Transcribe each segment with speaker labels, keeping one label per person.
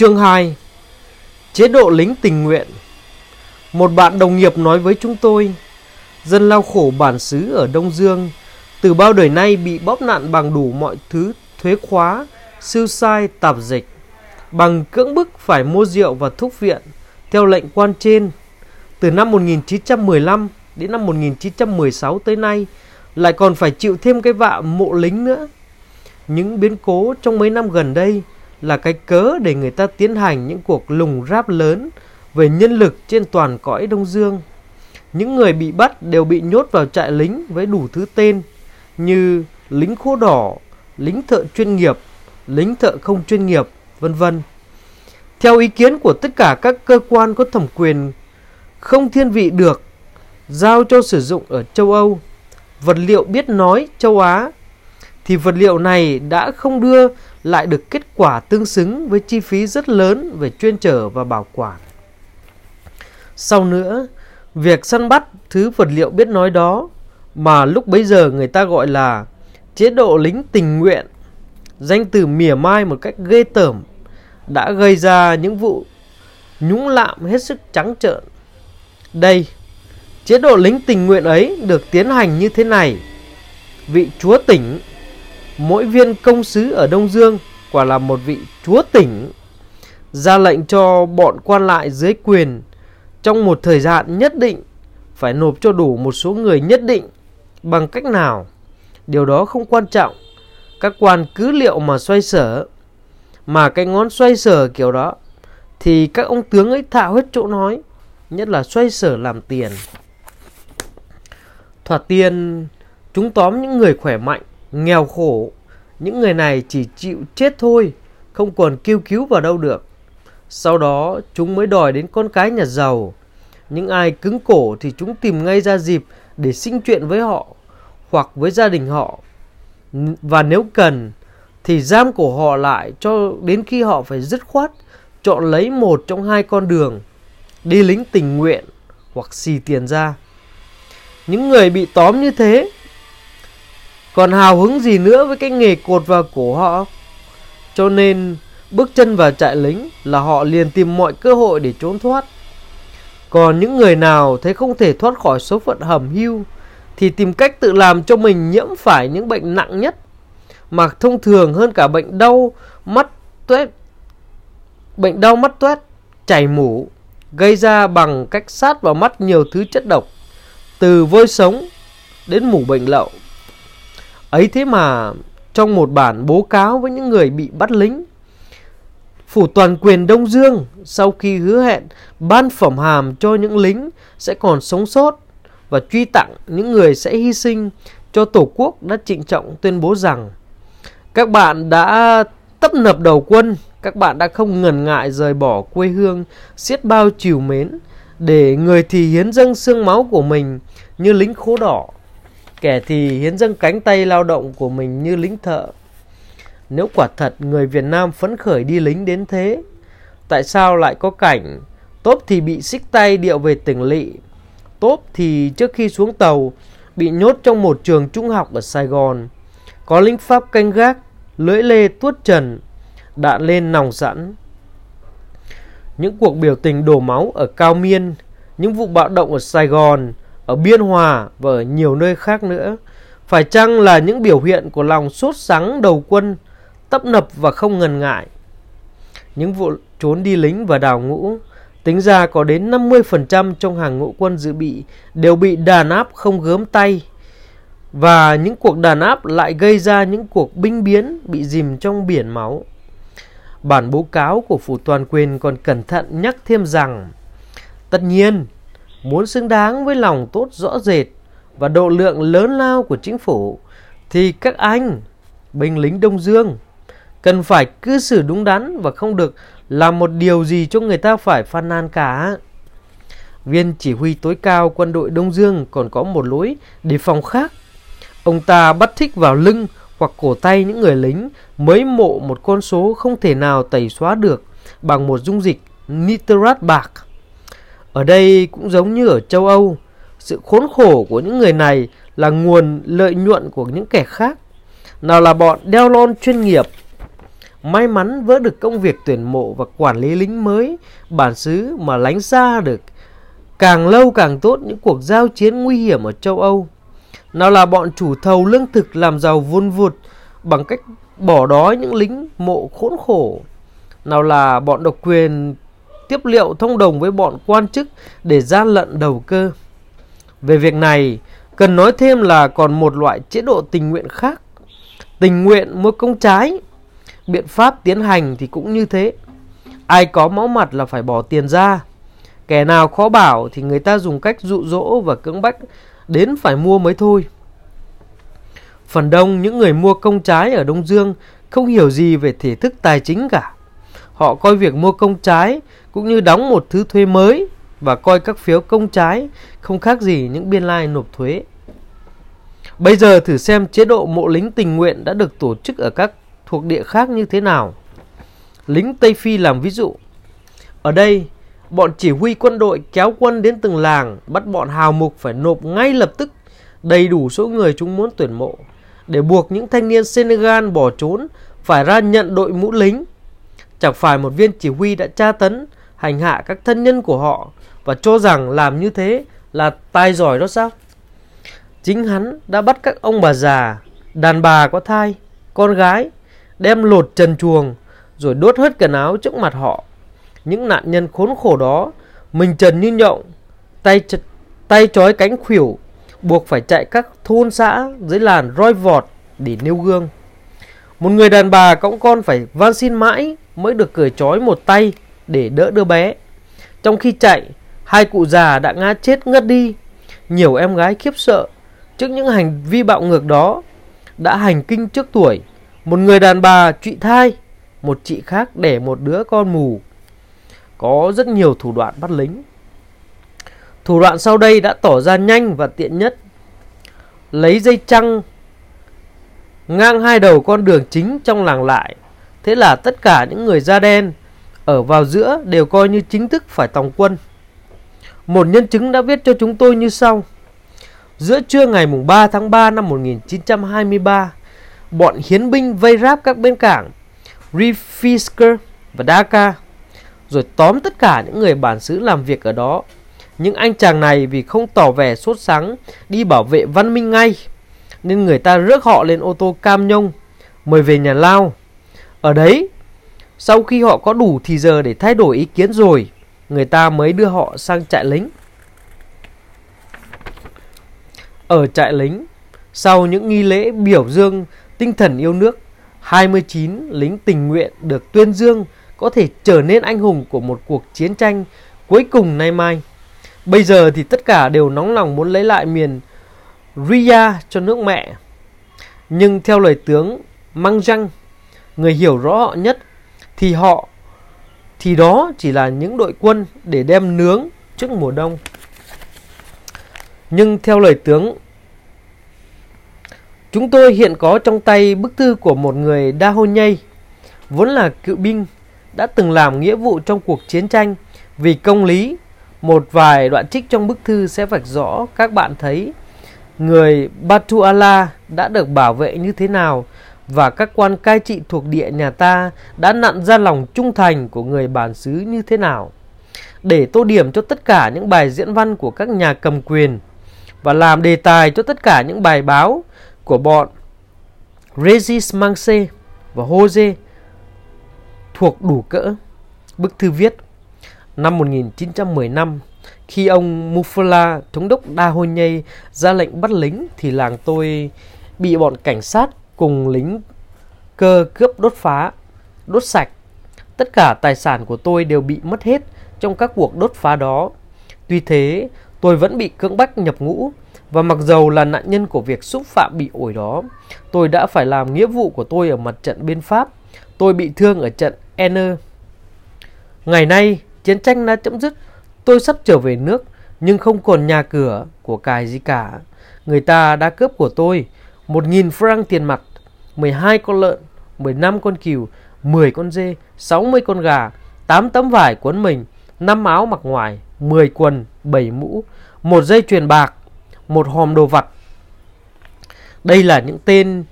Speaker 1: Chương 2 Chế độ lính tình nguyện. Một bạn đồng nghiệp nói với chúng tôi Dân lao khổ bản xứ ở Đông Dương Từ bao đời nay bị bóp nạn bằng đủ mọi thứ thuế khóa, siêu sai, tạp dịch Bằng cưỡng bức phải mua rượu và thuốc viện Theo lệnh quan trên. Từ năm 1915 đến năm 1916 tới nay Lại còn phải chịu thêm cái vạ mộ lính nữa. Những biến cố trong mấy năm gần đây là cái cớ để người ta tiến hành những cuộc lùng ráp lớn về nhân lực trên toàn cõi Đông Dương. Những người bị bắt đều bị nhốt vào trại lính với đủ thứ tên như lính khô đỏ, lính thợ chuyên nghiệp, lính thợ không chuyên nghiệp, vân vân. Theo ý kiến của tất cả các cơ quan có thẩm quyền không thiên vị được giao cho sử dụng ở châu Âu, vật liệu biết nói châu Á thì vật liệu này đã không đưa lại được kết quả tương xứng với chi phí rất lớn về chuyên trở và bảo quản. Sau nữa, việc săn bắt thứ vật liệu biết nói đó mà lúc bấy giờ người ta gọi là chế độ lính tình nguyện, danh từ mỉa mai một cách ghê tởm, đã gây ra những vụ nhũng lạm hết sức trắng trợn. Đây, chế độ lính tình nguyện ấy được tiến hành như thế này. Vị chúa tỉnh mỗi viên công sứ ở Đông Dương quả là một vị chúa tỉnh, ra lệnh cho bọn quan lại dưới quyền. Trong một thời gian nhất định, phải nộp cho đủ một số người nhất định, bằng cách nào? Điều đó không quan trọng. Các quan cứ liệu mà xoay sở. Mà cái ngón xoay sở kiểu đó, thì các ông tướng ấy thạo hết chỗ nói, nhất là xoay sở làm tiền. Thoạt tiên, chúng tóm những người khỏe mạnh nghèo khổ, những người này chỉ chịu chết thôi, không còn kêu cứu vào đâu được. Sau đó chúng mới đòi đến con cái nhà giàu. Những ai cứng cổ thì chúng tìm ngay ra dịp để sinh chuyện với họ hoặc với gia đình họ. Và nếu cần thì giam cổ họ lại cho đến khi họ phải dứt khoát chọn lấy một trong hai con đường đi lính tình nguyện hoặc xì tiền ra. Những người bị tóm như thế còn hào hứng gì nữa với cái nghề cột vào cổ họ. Cho nên, bước chân vào trại lính là họ liền tìm mọi cơ hội để trốn thoát. Còn những người nào thấy không thể thoát khỏi số phận hầm hưu, thì tìm cách tự làm cho mình nhiễm phải những bệnh nặng nhất mà thông thường hơn cả bệnh đau mắt tuét, bệnh đau mắt tuét, chảy mủ, gây ra bằng cách sát vào mắt nhiều thứ chất độc, từ vôi sống đến mủ bệnh lậu Ấy thế mà trong một bản bố cáo với những người bị bắt lính, Phủ toàn quyền Đông Dương sau khi hứa hẹn ban phẩm hàm cho những lính sẽ còn sống sót và truy tặng những người sẽ hy sinh cho Tổ quốc đã trịnh trọng tuyên bố rằng các bạn đã tấp nập đầu quân, các bạn đã không ngần ngại rời bỏ quê hương, xiết bao chiều mến để người thì hiến dâng xương máu của mình như lính khố đỏ. Kẻ thì hiến dâng cánh tay lao động của mình như lính thợ. Nếu quả thật người Việt Nam phấn khởi đi lính đến thế, tại sao lại có cảnh tốp thì bị xích tay điệu về tỉnh lỵ, tốp thì trước khi xuống tàu bị nhốt trong một trường trung học ở Sài Gòn, có lính Pháp canh gác, lưỡi lê tuốt trần, đạn lên nòng sẵn. Những cuộc biểu tình đổ máu ở Cao Miên, những vụ bạo động ở Sài Gòn, ở Biên Hòa và ở nhiều nơi khác nữa. Phải chăng là những biểu hiện của lòng sốt sắng đầu quân, tấp nập và không ngần ngại? Những vụ trốn đi lính và đào ngũ, tính ra có đến 50% trong hàng ngũ quân dự bị đều bị đàn áp không gớm tay. Và những cuộc đàn áp lại gây ra những cuộc binh biến bị dìm trong biển máu. Bản báo cáo của Phủ Toàn quyền còn cẩn thận nhắc thêm rằng Tất nhiên, muốn xứng đáng với lòng tốt rõ rệt và độ lượng lớn lao của chính phủ, thì các anh, binh lính Đông Dương, cần phải cư xử đúng đắn và không được làm một điều gì cho người ta phải phàn nàn cả. Viên chỉ huy tối cao quân đội Đông Dương còn có một lối đề phòng khác. Ông ta bắt thích vào lưng hoặc cổ tay những người lính, mới mộ một con số không thể nào tẩy xóa được bằng một dung dịch nitrat bạc. Ở đây cũng giống như ở châu Âu, sự khốn khổ của những người này là nguồn lợi nhuận của những kẻ khác. Nào là bọn đeo lon chuyên nghiệp, may mắn vỡ được công việc tuyển mộ và quản lý lính mới bản xứ mà lánh xa được càng lâu càng tốt những cuộc giao chiến nguy hiểm ở châu Âu. Nào là bọn chủ thầu lương thực làm giàu vun vụt bằng cách bỏ đói những lính mộ khốn khổ. Nào là bọn độc quyền tiếp liệu thông đồng với bọn quan chức để gian lận đầu cơ. Về việc này, cần nói thêm là còn một loại chế độ tình nguyện khác. Tình nguyện mua công trái. Biện pháp tiến hành thì cũng như thế. Ai có máu mặt là phải bỏ tiền ra. Kẻ nào khó bảo thì người ta dùng cách dụ dỗ và cưỡng bách đến phải mua mới thôi. Phần đông những người mua công trái ở Đông Dương không hiểu gì về thể thức tài chính cả. Họ coi việc mua công trái cũng như đóng một thứ thuế mới và coi các phiếu công trái không khác gì những biên lai nộp thuế. Bây giờ thử xem chế độ mộ lính tình nguyện đã được tổ chức ở các thuộc địa khác như thế nào. Lính Tây Phi làm ví dụ. Ở đây, bọn chỉ huy quân đội kéo quân đến từng làng, bắt bọn hào mục phải nộp ngay lập tức đầy đủ số người chúng muốn tuyển mộ, để buộc những thanh niên Senegal bỏ trốn phải ra nhận đội mũ lính. Chẳng phải một viên chỉ huy đã tra tấn, hành hạ các thân nhân của họ và cho rằng làm như thế là tài giỏi đó sao? Chính hắn đã bắt các ông bà già, đàn bà có thai, con gái, đem lột trần chuồng, rồi đốt hết quần áo trước mặt họ. Những nạn nhân khốn khổ đó, mình trần như nhộng, tay tay trói cánh khuỷu, buộc phải chạy các thôn xã dưới làn roi vọt để nêu gương. Một người đàn bà cõng con phải van xin mãi mới được cởi trói một tay để đỡ đứa bé. Trong khi chạy, hai cụ già đã ngã chết ngất đi. Nhiều em gái khiếp sợ trước những hành vi bạo ngược đó đã hành kinh trước tuổi. Một người đàn bà trụy thai, một chị khác đẻ một đứa con mù. Có rất nhiều thủ đoạn bắt lính. Thủ đoạn sau đây đã tỏ ra nhanh và tiện nhất. Lấy dây trăng ngang hai đầu con đường chính trong làng lại. Thế là tất cả những người da đen ở vào giữa đều coi như chính thức phải tòng quân. Một nhân chứng đã viết cho chúng tôi như sau. Giữa trưa ngày 3 tháng 3 năm 1923, bọn hiến binh vây ráp các bên cảng Rifisker và Dhaka, rồi tóm tất cả những người bản xứ làm việc ở đó. Những anh chàng này vì không tỏ vẻ sốt sắng đi bảo vệ văn minh ngay, nên người ta rước họ lên ô tô cam nhông, mời về nhà lao. Ở đấy, sau khi họ có đủ thì giờ để thay đổi ý kiến rồi, người ta mới đưa họ sang trại lính. Ở trại lính, sau những nghi lễ biểu dương tinh thần yêu nước, 29 lính tình nguyện được tuyên dương có thể trở nên anh hùng của một cuộc chiến tranh cuối cùng nay mai. Bây giờ thì tất cả đều nóng lòng muốn lấy lại miền Ria cho nước mẹ. Nhưng theo lời tướng Mang Răng, người hiểu rõ họ nhất, thì họ thì đó chỉ là những đội quân để đem nướng trước mùa đông. Nhưng theo lời tướng Chúng tôi hiện có trong tay bức thư của một người đa hôn nhây, vốn là cựu binh, đã từng làm nghĩa vụ trong cuộc chiến tranh vì công lý. Một vài đoạn trích trong bức thư sẽ vạch rõ các bạn thấy người Batuala đã được bảo vệ như thế nào và các quan cai trị thuộc địa nhà ta đã nặn ra lòng trung thành của người bản xứ như thế nào. Để tô điểm cho tất cả những bài diễn văn của các nhà cầm quyền và làm đề tài cho tất cả những bài báo của bọn Regis Manse và Jose thuộc đủ cỡ. Bức thư viết, năm 1915 khi ông Mufla, thống đốc Da Hôn Nhây, ra lệnh bắt lính thì làng tôi bị bọn cảnh sát cùng lính cơ cướp đốt phá, đốt sạch. Tất cả tài sản của tôi đều bị mất hết trong các cuộc đốt phá đó. Tuy thế, tôi vẫn bị cưỡng bách nhập ngũ và mặc dầu là nạn nhân của việc xúc phạm bị ổi đó, tôi đã phải làm nghĩa vụ của tôi ở mặt trận bên Pháp. Tôi bị thương ở trận Enner. Ngày nay, chiến tranh đã chấm dứt. Tôi sắp trở về nước, nhưng không còn nhà cửa, của cài gì cả. Người ta đã cướp của tôi 1.000 franc tiền mặt, 12 con lợn, 15 con cừu, 10 con dê, 60 con gà, 8 tấm vải cuốn mình, 5 áo mặc ngoài, 10 quần, 7 mũ, một dây chuyền bạc, một hòm đồ vặt. Đây là những tên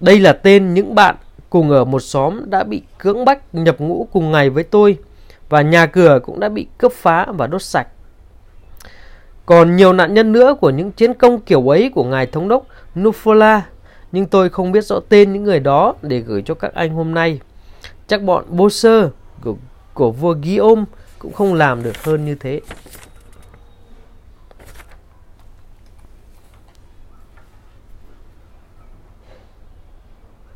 Speaker 1: đây là tên những bạn cùng ở một xóm đã bị cưỡng bách nhập ngũ cùng ngày với tôi và nhà cửa cũng đã bị cướp phá và đốt sạch. Còn nhiều nạn nhân nữa của những chiến công kiểu ấy của ngài thống đốc Nufola, nhưng tôi không biết rõ tên những người đó để gửi cho các anh hôm nay. Chắc bọn Bosser của, của vua Guillaume cũng không làm được hơn như thế.